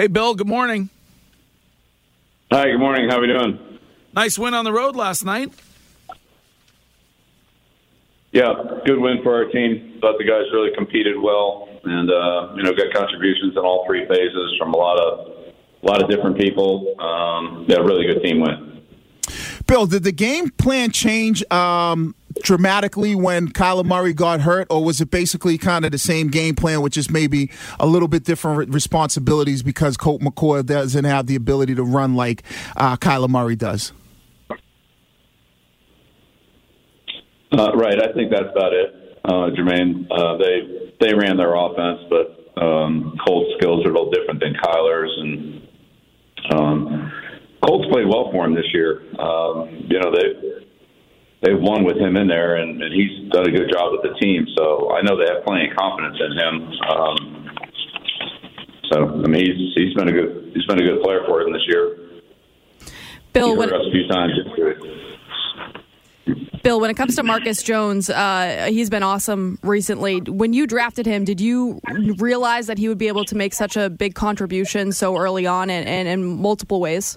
Hey, Bill. Good morning. Hi. Good morning. How are we doing? Nice win on the road last night. Yeah, good win for our team. Thought the guys really competed well, and uh, you know, got contributions in all three phases from a lot of a lot of different people. Um, yeah, really good team win. Bill, did the game plan change um, dramatically when Kyler Murray got hurt, or was it basically kind of the same game plan, which is maybe a little bit different responsibilities because Colt McCoy doesn't have the ability to run like uh, Kyler Murray does? Uh, right, I think that's about it, uh, Jermaine. Uh, they they ran their offense, but um, Colt's skills are a little different than Kyler's, and um, Colts played well for him this year. Um, you know they they've won with him in there, and, and he's done a good job with the team. So I know they have plenty of confidence in him. Um, so I mean, he's he's been a good he's been a good player for them this year. Bill, when, us a few times. Bill, when it comes to Marcus Jones, uh, he's been awesome recently. When you drafted him, did you realize that he would be able to make such a big contribution so early on and, and in multiple ways?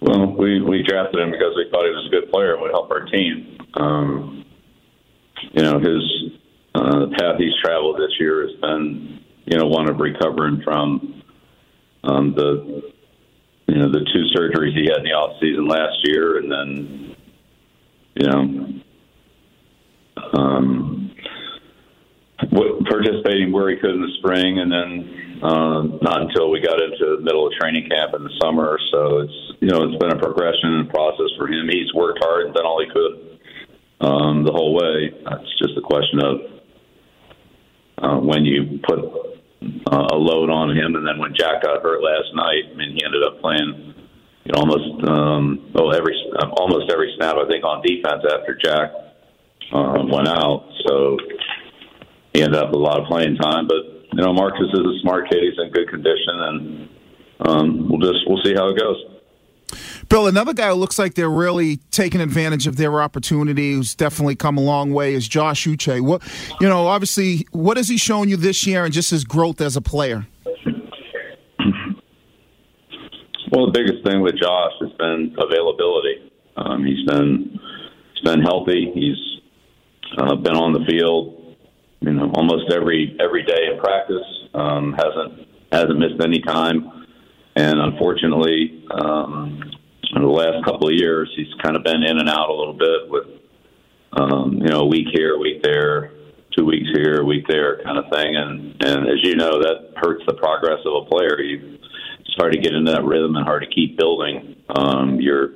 Well, we, we drafted him because we thought he was a good player and would help our team. Um, you know, his uh, path he's traveled this year has been, you know, one of recovering from um, the you know, the two surgeries he had in the off season last year, and then, you know, um, participating where he could in the spring, and then uh, not until we got into the middle of training camp in the summer. So it's you know it's been a progression and process for him. He's worked hard and done all he could um, the whole way. It's just a question of uh, when you put uh, a load on him. And then when Jack got hurt last night, I mean, he ended up playing you know almost um, well every almost every snap I think on defense after Jack uh, went out. So he ended up with a lot of playing time. But you know, Marcus is a smart kid. He's in good condition, and um, we'll just we'll see how it goes. Bill, another guy who looks like they're really taking advantage of their opportunity, who's definitely come a long way, is Josh Uche. What, you know, obviously, what has he shown you this year, and just his growth as a player? Well, the biggest thing with Josh has been availability. Um, he's been he's been healthy. He's uh, been on the field, you know, almost every every day in practice. Um, hasn't hasn't missed any time, and unfortunately, um, in the last couple of years, he's kind of been in and out a little bit with, um, you know, a week here, a week there, two weeks here, a week there, kind of thing. And and as you know, that hurts the progress of a player. You, it's hard to get into that rhythm and hard to keep building um, your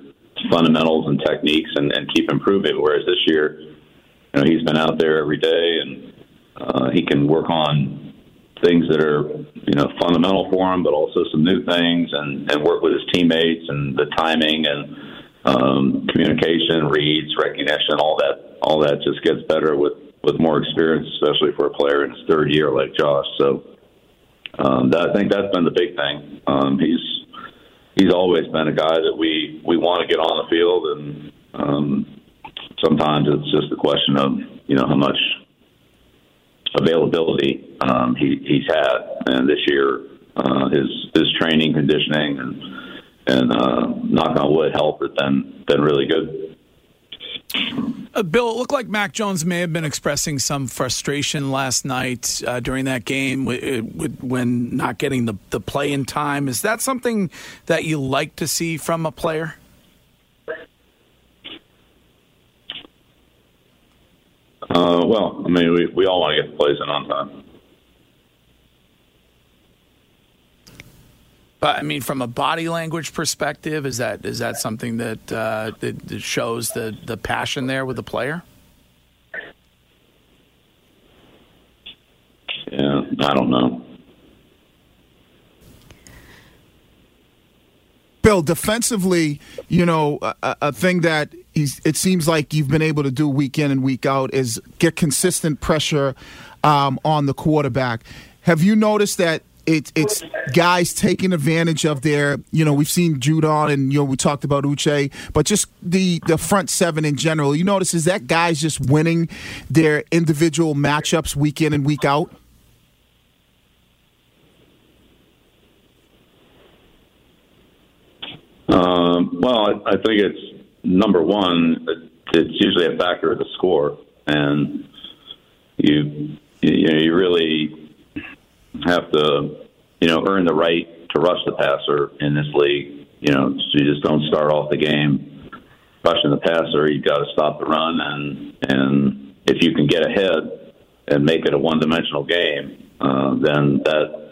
fundamentals and techniques and, and keep improving. Whereas this year, you know, he's been out there every day and uh, he can work on things that are you know fundamental for him, but also some new things, and and work with his teammates and the timing and um, communication, reads, recognition, all that all that just gets better with with more experience, especially for a player in his third year like Josh. So um, that, I think that's been the big thing. Um, he's he's always been a guy that we we want to get on the field, and um, sometimes it's just a question of you know how much availability um, he, he's had, and this year uh, his his training, conditioning, and and uh, knock on wood, health has been been really good. Uh, Bill, it looked like Mac Jones may have been expressing some frustration last night uh, during that game with, with, when not getting the, the play in time. Is that something that you like to see from a player? Uh, well, I mean, we, we all want to get the plays in on time. But I mean, from a body language perspective, is that is that something that uh, that, that shows the the passion there with the player? Yeah, I don't know. Bill, defensively, you know, a, a thing that it seems like you've been able to do week in and week out is get consistent pressure um, on the quarterback. Have you noticed that it, it's guys taking advantage of their, you know, we've seen Judon and, you know, we talked about Uche, but just the, the front seven in general. You notice is that guys just winning their individual matchups week in and week out? Um, well, I, I think it's number one. It's usually a factor of the score, and you you know you really have to you know earn the right to rush the passer in this league. You know, so you just don't start off the game rushing the passer. You got to stop the run, and and if you can get ahead and make it a one-dimensional game, uh, then that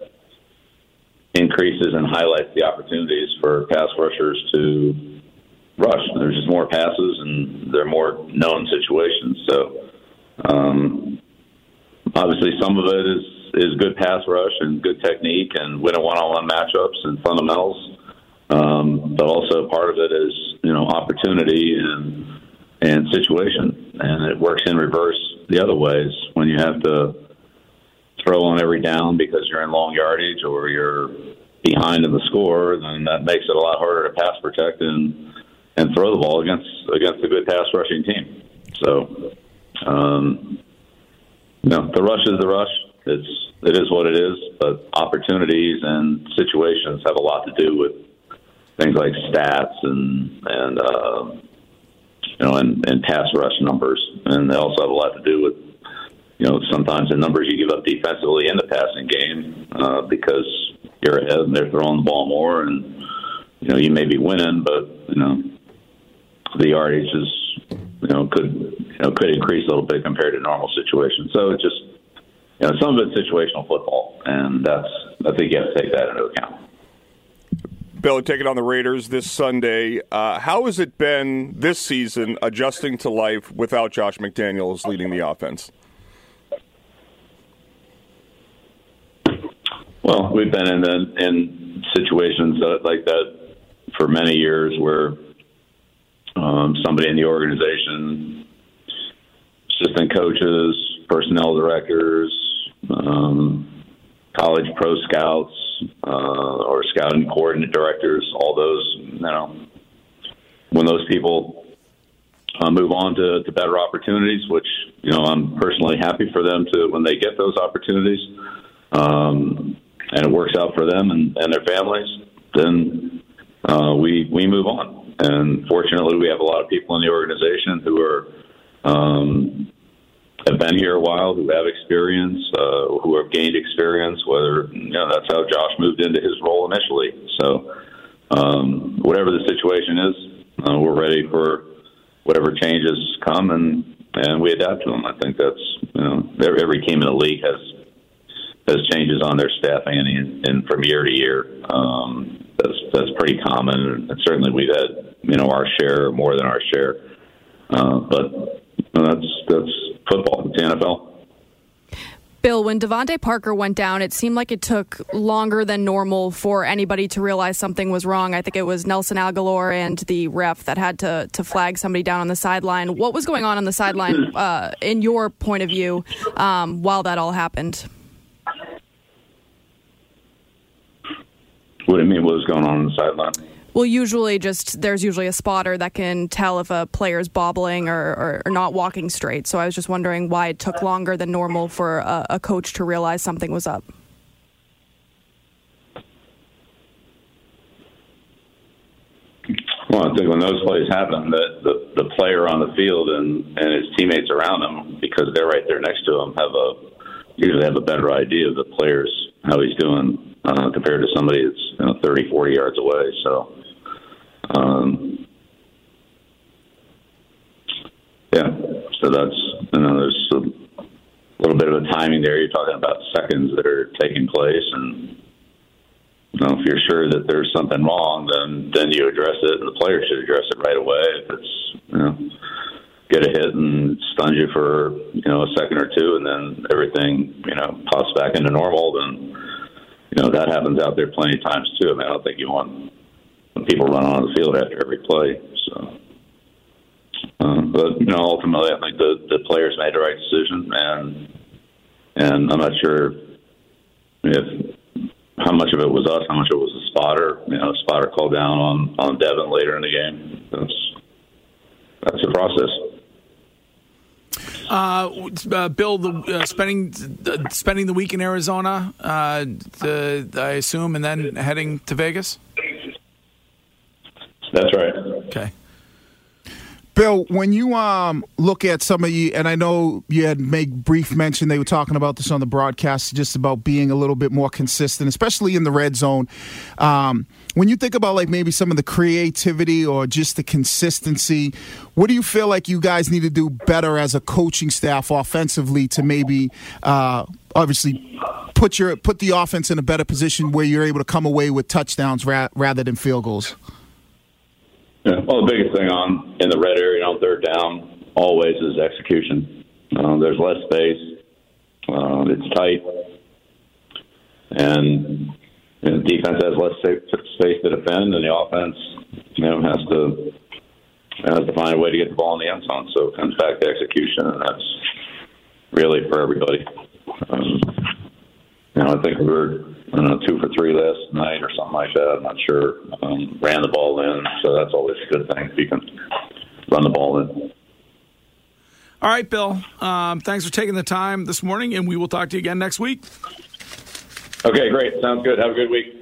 increases and highlights the opportunities for pass rushers to rush. There's just more passes and they're more known situations. So um, obviously, some of it is is good pass rush and good technique and winning one-on-one matchups and fundamentals. Um, but also part of it is you know opportunity and and situation, and it works in reverse the other ways when you have to throw on every down because you're in long yardage or you're behind in the score, then that makes it a lot harder to pass protect and and throw the ball against against a good pass rushing team. So, um, you know, the rush is the rush. It's it is what it is, but opportunities and situations have a lot to do with things like stats and and uh, you know and, and pass rush numbers, and they also have a lot to do with you know, sometimes the numbers you give up defensively in the passing game uh, because you're ahead and they're throwing the ball more, and you know you may be winning, but you know the yardage is you know could you know could increase a little bit compared to normal situations. So it just you know some of it's situational football, and that's I think you have to take that into account. Bill, taking on the Raiders this Sunday. Uh, how has it been this season adjusting to life without Josh McDaniels leading the offense? Well, we've been in the, in situations like that for many years where um, somebody in the organization, assistant coaches, personnel directors, um, college pro scouts, uh, or scouting coordinator directors, all those, you know, when those people uh, move on to, to better opportunities, which, you know, I'm personally happy for them to, when they get those opportunities. Um, and it works out for them and, and their families, then uh, we we move on. And fortunately, we have a lot of people in the organization who are um, have been here a while, who have experience, uh, who have gained experience. Whether you know that's how Josh moved into his role initially. So um, whatever the situation is, uh, we're ready for whatever changes come and and we adapt to them. I think that's you know every team in the league has has changes on their staffing and, and from year to year. Um, that's that's pretty common, and certainly we've had you know our share, more than our share. Uh, but that's that's football. It's the NFL. Bill, when DeVante Parker went down, it seemed like it took longer than normal for anybody to realize something was wrong. I think it was Nelson Agholor and the ref that had to, to flag somebody down on the sideline. What was going on on the sideline, uh, in your point of view, um, while that all happened? What do you mean? What was going on on the sideline? Well, usually, just there's usually a spotter that can tell if a player's bobbling or, or, or, not walking straight. So I was just wondering why it took longer than normal for a, a coach to realize something was up. Well, I think when those plays happen, the, the the player on the field and and his teammates around him, because they're right there next to him, have a usually have a better idea of the players how he's doing uh, compared to somebody that's you know, 30, 40 yards away. So, um, yeah, so that's you know there's a little bit of a timing there. You're talking about seconds that are taking place, and you know if you're sure that there's something wrong, then then you address it, and the player should address it right away. If it's you know get a hit and stun you for you know a second or two, and then everything you know pops back into normal, then you know that happens out there plenty of times too. I mean, I don't think you want people running on the field after every play. So, um, but you know, ultimately, I think the the players made the right decision, and and I'm not sure if how much of it was us, how much of it was the spotter. You know, spotter called down on on Devin later in the game. That's that's the process. Uh, uh, Bill, the, uh, spending spending the week in Arizona, uh, the, I assume, and then heading to Vegas. That's right. Okay. Bill, when you um, look at some of you, and I know you had made brief mention, they were talking about this on the broadcast, just about being a little bit more consistent, especially in the red zone. Um, when you think about like maybe some of the creativity or just the consistency, what do you feel like you guys need to do better as a coaching staff offensively to maybe uh, obviously put your put the offense in a better position where you're able to come away with touchdowns ra- rather than field goals? Yeah. Well, the biggest thing on in the red area on third down always is execution. Uh, there's less space. Uh, it's tight, and, and the defense has less space to defend, and the offense, you know, has to has to find a way to get the ball in the end zone. So it comes back to execution, and that's really for everybody. Um, you know, I think we were I don't know, two for three last night or something like that. I'm not sure. Um, ran the ball in, so that's always a good thing if you can run the ball in. All right, Bill. Um, thanks for taking the time this morning, and we will talk to you again next week. Okay, great. Sounds good. Have a good week.